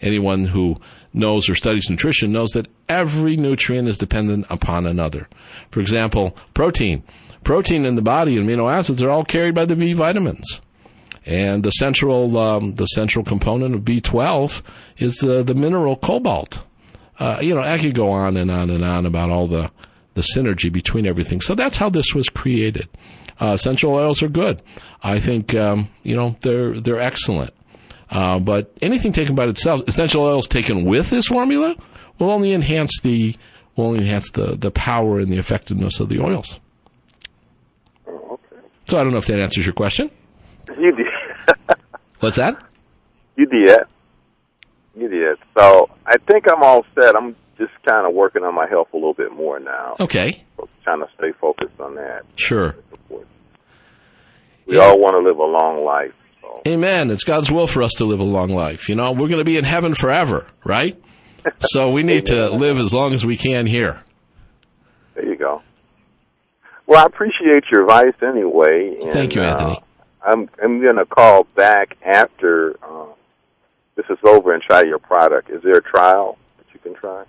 anyone who knows or studies nutrition knows that every nutrient is dependent upon another. For example, protein. Protein in the body and amino acids are all carried by the B vitamins. And the central, um, the central component of B12 is uh, the mineral cobalt. Uh, you know, I could go on and on and on about all the, the synergy between everything. So that's how this was created. Uh, essential oils are good. I think, um, you know, they're, they're excellent. Uh, but anything taken by itself, essential oils taken with this formula, will only enhance the will only enhance the, the power and the effectiveness of the oils. Oh, okay. So I don't know if that answers your question. You did. [LAUGHS] What's that? You did. You did. So I think I'm all set. I'm just kind of working on my health a little bit more now. Okay. trying to stay focused on that. Sure. We yeah. all want to live a long life. So. Amen. It's God's will for us to live a long life. You know, we're going to be in heaven forever, right? so we need to live as long as we can here. There you go. Well, I appreciate your advice anyway. And, Thank you, Anthony. Uh, I'm I'm going to call back after uh, this is over and try your product. Is there a trial that you can try?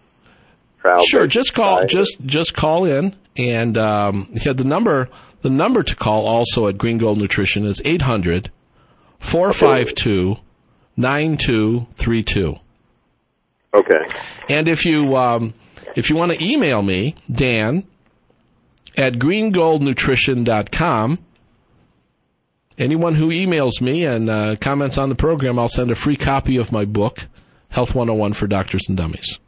Trial sure. Just call. Just just call in, and um, yeah, the number the number to call also at Green Gold Nutrition is 800 452 9232. Okay. And if you um, If you want to email me, Dan at greengoldnutrition.com. Anyone who emails me and uh, comments on the program, I'll send a free copy of my book, Health 101 for Doctors and Dummies.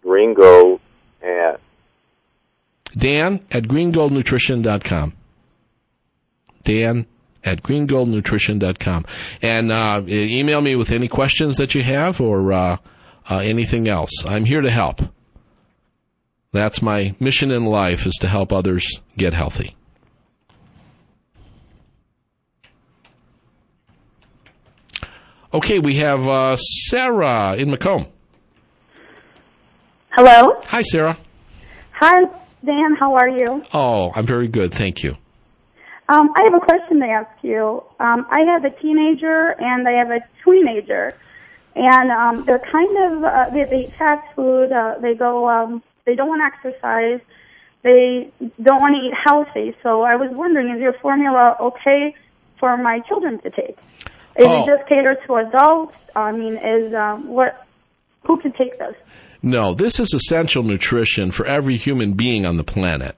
Green Gold at Dan at greengoldnutrition.com. Dan at greengoldnutrition.com. And uh, email me with any questions that you have or uh, uh, anything else. I'm here to help. That's my mission in life is to help others get healthy. Okay, we have uh, Sarah in Macomb. Hello. Hi, Sarah. Hi, Dan. How are you? Oh, I'm very good. Thank you. Um, I have a question to ask you. Um, I have a teenager and I have a teenager, and um, they're kind of uh, they, they eat fast food. Uh, they go. Um, they don't want to exercise. They don't want to eat healthy. So I was wondering, is your formula okay for my children to take? Is Oh. it just catered to adults? I mean, is um, what? Who can take this? No, this is essential nutrition for every human being on the planet.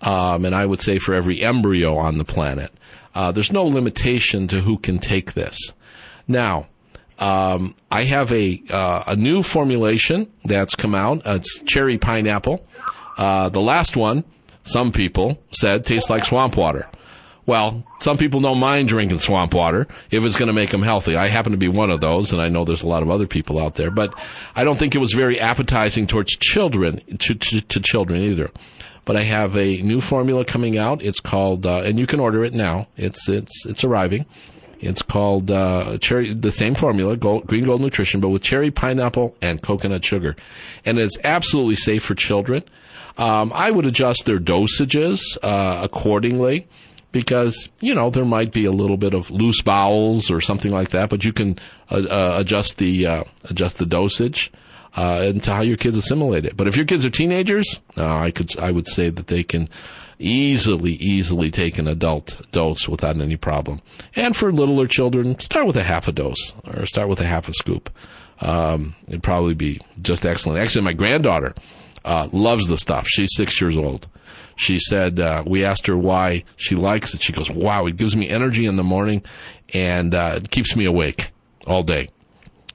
Um, and I would say for every embryo on the planet. Uh, there's no limitation to who can take this. Now, um, I have a uh, a new formulation that's come out. Uh, it's cherry pineapple. Uh, the last one, some people said, tastes like swamp water. Well, some people don't mind drinking swamp water if it's going to make them healthy. I happen to be one of those, and I know there's a lot of other people out there. But I don't think it was very appetizing towards children to to, to children either. But I have a new formula coming out. It's called, uh, and you can order it now. It's it's it's arriving. It's called uh, cherry, the same formula, gold, green gold nutrition, but with cherry, pineapple, and coconut sugar, and it's absolutely safe for children. Um, I would adjust their dosages uh, accordingly because you know there might be a little bit of loose bowels or something like that, but you can uh, uh, adjust the uh, adjust the dosage uh, into how your kids assimilate it. But if your kids are teenagers, uh, I could I would say that they can easily easily take an adult dose without any problem. And for littler children, start with a half a dose or start with a half a scoop. Um, it'd probably be just excellent. Actually, my granddaughter uh, loves the stuff. She's six years old. She said uh, we asked her why she likes it. She goes, "Wow, it gives me energy in the morning, and uh, it keeps me awake all day."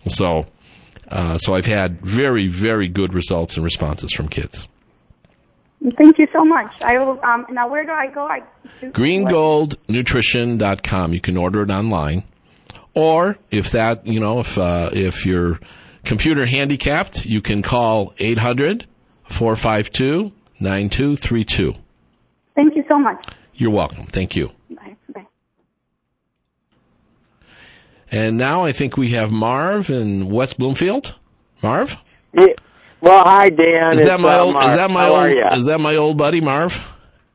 So, uh, so I've had very, very good results and responses from kids. Thank you so much. I will. Um, now, where do I go? I greengoldnutrition.com. You can order it online. Or if that, you know, if uh, if you're computer handicapped, you can call 800-452-9232. Thank you so much. You're welcome. Thank you. Bye. Bye. And now I think we have Marv in West Bloomfield. Marv? Yeah. Well, hi Dan. Is It's, that my uh, old is that my How old is that my old buddy Marv?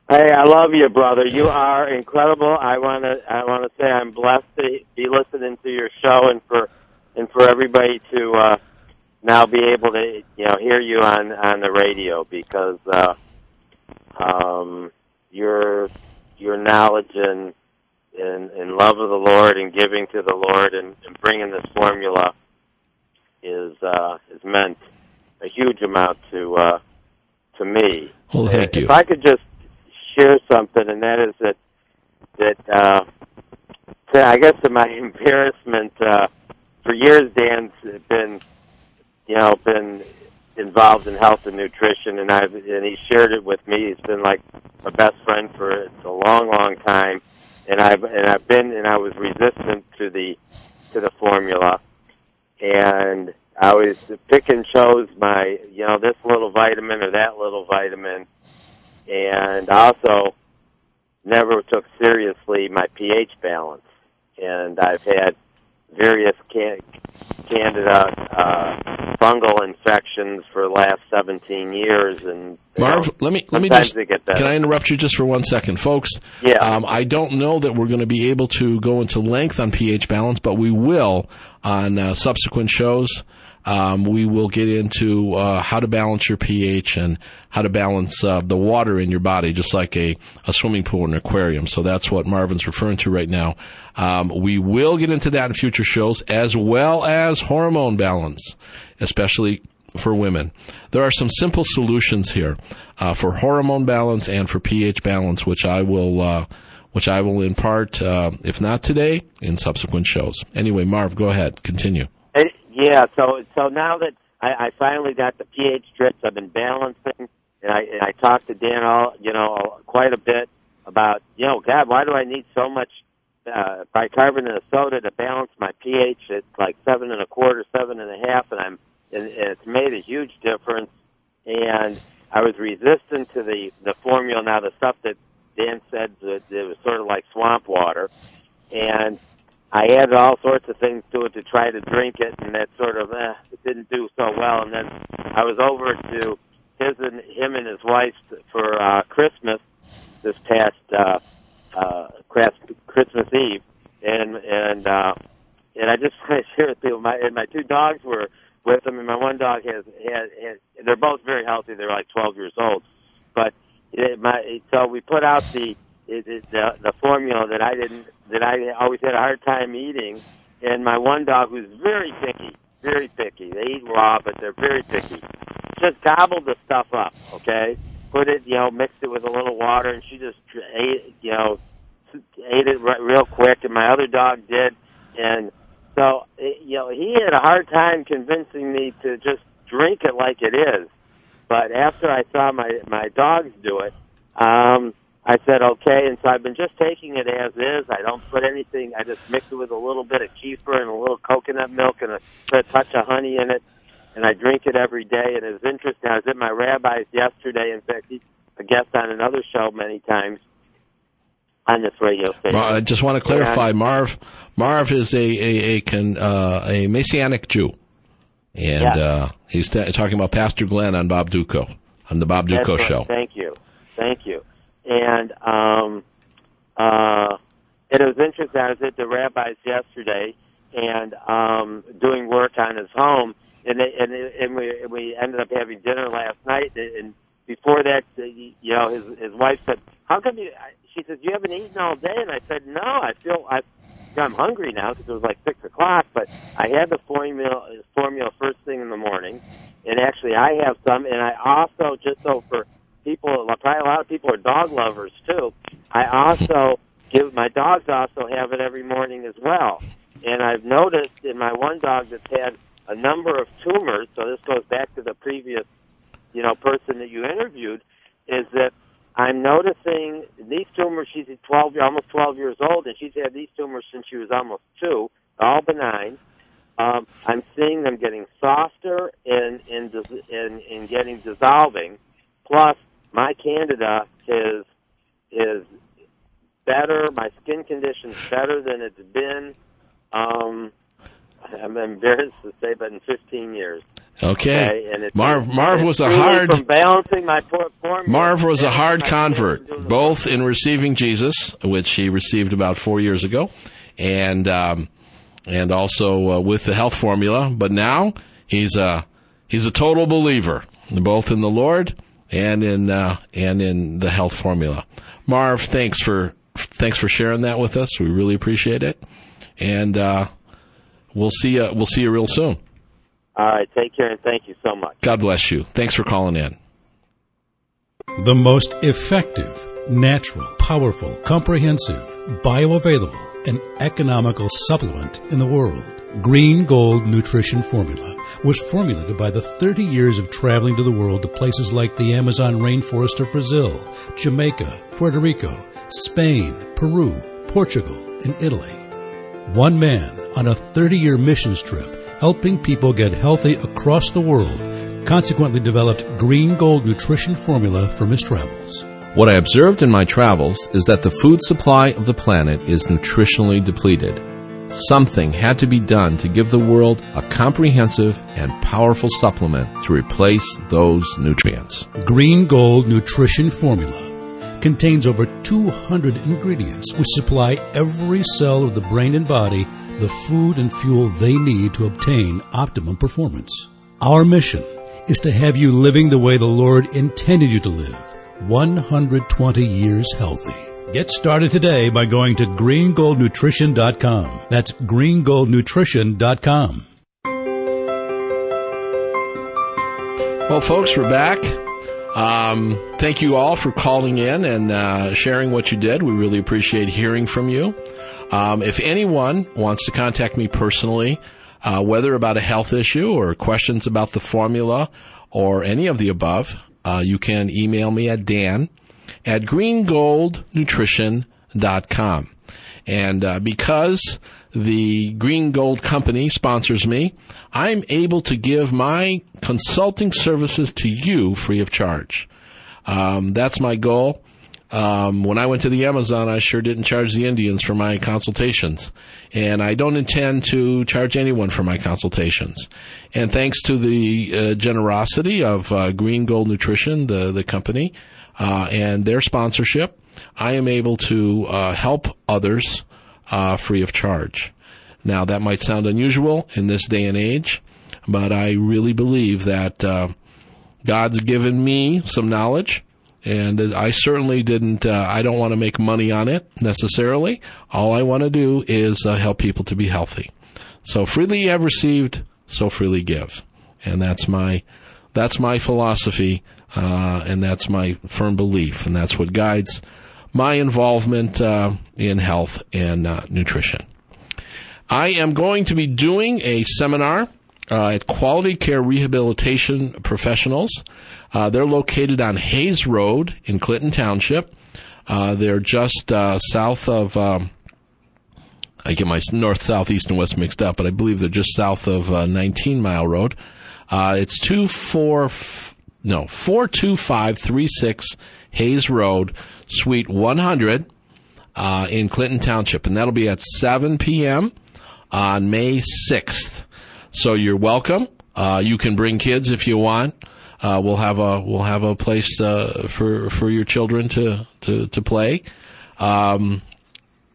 Hey, I love you, brother. You are incredible. I want to I want to say I'm blessed to be listening to your show and for and for everybody to uh now be able to you know hear you on on the radio because uh um your your knowledge and and, and love of the Lord and giving to the Lord and, and bringing this formula is uh is meant a huge amount to uh to me. Well, thank Uh, you. If I could just share something, and that is that that uh, to, I guess to my [LAUGHS] embarrassment, uh, for years Dan's been you know been involved in health and nutrition, and I've and he shared it with me. He's been like my best friend for a long, long time, and I've and I've been and I was resistant to the to the formula, and I was pick and chose my you know this little vitamin or that little vitamin, and also never took seriously my pH balance, and I've had various can- candida uh, fungal infections for the last 17 years, and Marv, know, let me let me just can I interrupt you just for one second, folks? Yeah. Um, I don't know that we're going to be able to go into length on pH balance, but we will on uh, subsequent shows. Um, we will get into uh, how to balance your pH and how to balance uh, the water in your body, just like a, a swimming pool or an aquarium. So that's what Marvin's referring to right now. Um, we will get into that in future shows, as well as hormone balance, especially for women. There are some simple solutions here uh, for hormone balance and for pH balance, which I will uh, which I will impart, uh, if not today, in subsequent shows. Anyway, Marv, go ahead, continue. Yeah, so so now that I, I finally got the pH strips, I've been balancing, and I and I talked to Dan all you know quite a bit about you know God, why do I need so much uh, bicarbonate of soda to balance my pH? It's like seven and a quarter, seven and a half, and I'm and it's made a huge difference. And I was resistant to the the formula. Now the stuff that Dan said that it was sort of like swamp water, and I added all sorts of things to it to try to drink it, and that sort of eh, it didn't do so well. And then I was over to his and him and his wife for uh, Christmas this past uh, uh, Christmas Eve, and and uh, and I just [LAUGHS] want to share with people. My and my two dogs were with them, and my one dog has has, has they're both very healthy. They're like 12 years old, but it, my so we put out the it, it, the the formula that I didn't that I always had a hard time eating, and my one dog who's very picky, very picky. They eat raw, but they're very picky. Just gobbled the stuff up, okay? Put it, you know, mixed it with a little water, and she just ate, you know, ate it real quick. And my other dog did, and so you know, he had a hard time convincing me to just drink it like it is. But after I saw my my dogs do it, um, I said okay, and so I've been just taking it as is. I don't put anything. I just mix it with a little bit of kefir and a little coconut milk and a, a touch of honey in it, and I drink it every day. And it's interesting. I was at my rabbi's yesterday. In fact, he's a guest on another show many times on this radio station. Well, I just want to clarify, Marv. Marv is a a a, can, uh, a Messianic Jew. And yeah. uh, he's t- talking about Pastor Glenn on Bob Dutko, on the Bob Dutko right. show. Thank you. Thank you. And um, uh, it was interesting. I was at the rabbi's yesterday and um, doing work on his home, and they, and, and we we ended up having dinner last night. And before that, you know, his his wife said, "How come you?" She says, "You haven't eaten all day," and I said, "No, I feel I I'm hungry now because it was like six o'clock. But I had the formula formula first thing in the morning, and actually I have some, and I also just so for people, probably a lot of people are dog lovers too. I also give my dogs also have it every morning as well, and I've noticed in my one dog that's had a number of tumors. So this goes back to the previous, you know, person that you interviewed, is that I'm noticing these tumors. She's 12, almost 12 years old, and she's had these tumors since she was almost two, all benign. Um, I'm seeing them getting softer and and and, and getting dissolving. Plus, my candida is is better. My skin condition's better than it's been. Um, [LAUGHS] I'm embarrassed to say, but in 15 years. Okay. okay Marv Marv was a hard from balancing my form. Marv was a hard convert, both in receiving Jesus, which he received about four years ago, and um, and also uh, with the health formula. But now he's a he's a total believer, both in the Lord and in uh, and in the health formula. Marv, thanks for thanks for sharing that with us. We really appreciate it, and uh, we'll see you we'll see you real soon. All right, take care and thank you so much. God bless you. Thanks for calling in. The most effective, natural, powerful, comprehensive, bioavailable, and economical supplement in the world. Green Gold Nutrition Formula was formulated by the 30 years of traveling to the world to places like the Amazon rainforest of Brazil, Jamaica, Puerto Rico, Spain, Peru, Portugal, and Italy. One man on a 30 year missions trip helping people get healthy across the world, consequently developed Green Gold Nutrition Formula from his travels. What I observed in my travels is that the food supply of the planet is nutritionally depleted. Something had to be done to give the world a comprehensive and powerful supplement to replace those nutrients. Green Gold Nutrition Formula contains over 200 ingredients which supply every cell of the brain and body the food and fuel they need to obtain optimum performance. Our mission is to have you living the way the Lord intended you to live 120 years healthy. Get started today by going to greengoldnutrition.com. That's greengoldnutrition.com. Well, folks, we're back. Um, thank you all for calling in and uh, sharing what you did. We really appreciate hearing from you. Um, if anyone wants to contact me personally, uh, whether about a health issue or questions about the formula or any of the above, uh, you can email me at dan at greengoldnutrition.com. And uh, because the Green Gold Company sponsors me, I'm able to give my consulting services to you free of charge. Um, that's my goal. Um, when I went to the Amazon, I sure didn't charge the Indians for my consultations. And I don't intend to charge anyone for my consultations. And thanks to the uh, generosity of uh, Green Gold Nutrition, the, the company, uh, and their sponsorship, I am able to uh, help others uh, free of charge. Now, that might sound unusual in this day and age, but I really believe that uh, God's given me some knowledge and I certainly didn't. Uh, I don't want to make money on it necessarily. All I want to do is uh, help people to be healthy. So freely you have received, so freely give, and that's my that's my philosophy, uh, and that's my firm belief, and that's what guides my involvement uh, in health and uh, nutrition. I am going to be doing a seminar uh, at Quality Care Rehabilitation Professionals. Uh, they're located on Hayes Road in Clinton Township. Uh, they're just uh, south of. Um, I get my north, south, east, and west mixed up, but I believe they're just south of uh, 19 Mile Road. It's two four f- no four two five three six Hayes Road, Suite 100 in Clinton Township, and that'll be at 7 p.m. on May 6th. So you're welcome. you can bring kids if you want. Uh, we'll have a we'll have a place uh, for for your children to to to play, um,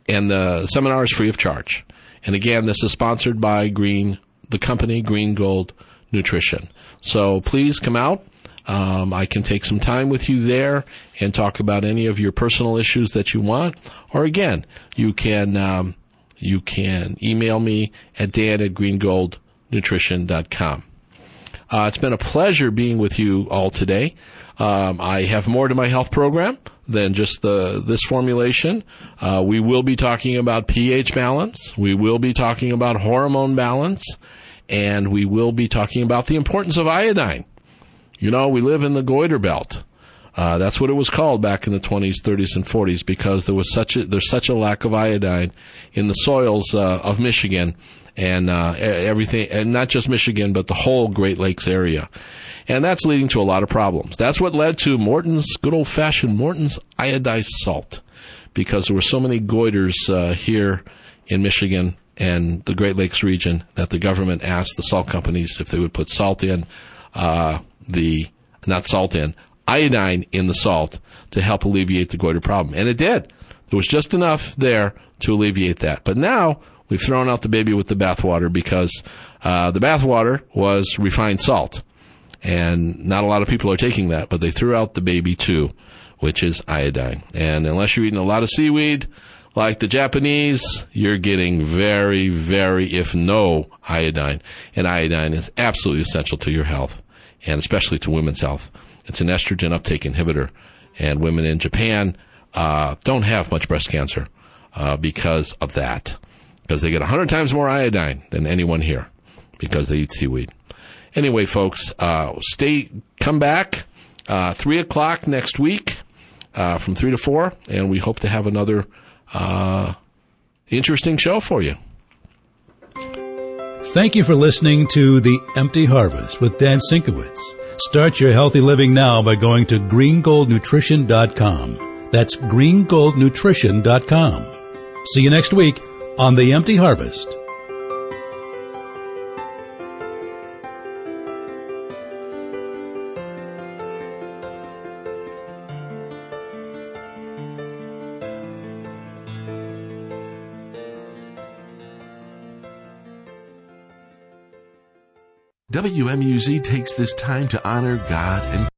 and the seminar is free of charge. And again, this is sponsored by Green, the company Green Gold Nutrition. So please come out. Um, I can take some time with you there and talk about any of your personal issues that you want. Or again, you can um, you can email me at dan at greengoldnutrition.com. Uh, it's been a pleasure being with you all today. Um, I have more to my health program than just the this formulation. Uh, we will be talking about pH balance. We will be talking about hormone balance, and we will be talking about the importance of iodine. You know, we live in the goiter belt. Uh, that's what it was called back in the 20s, 30s, and 40s because there was such a, there's such a lack of iodine in the soils uh, of Michigan and uh, everything, and not just Michigan, but the whole Great Lakes area. And that's leading to a lot of problems. That's what led to Morton's good old fashioned Morton's iodized salt, because there were so many goiters uh, here in Michigan and the Great Lakes region that the government asked the salt companies if they would put salt in uh, the not salt in iodine in the salt to help alleviate the goiter problem, and it did. There was just enough there to alleviate that. But now We've thrown out the baby with the bathwater because uh, the bathwater was refined salt. And not a lot of people are taking that, but they threw out the baby too, which is iodine. And unless you're eating a lot of seaweed, like the Japanese, you're getting very, very, if no, iodine. And iodine is absolutely essential to your health, and especially to women's health. It's an estrogen uptake inhibitor, and women in Japan uh, don't have much breast cancer uh, because of that because they get 100 times more iodine than anyone here because they eat seaweed. Anyway, folks, uh, stay, come back, uh, 3 o'clock next week uh, from 3 to 4, and we hope to have another uh, interesting show for you. Thank you for listening to The Empty Harvest with Dan Sienkiewicz. Start your healthy living now by going to greengoldnutrition.com. That's greengoldnutrition.com. See you next week on The Empty Harvest. WMUZ takes this time to honor God and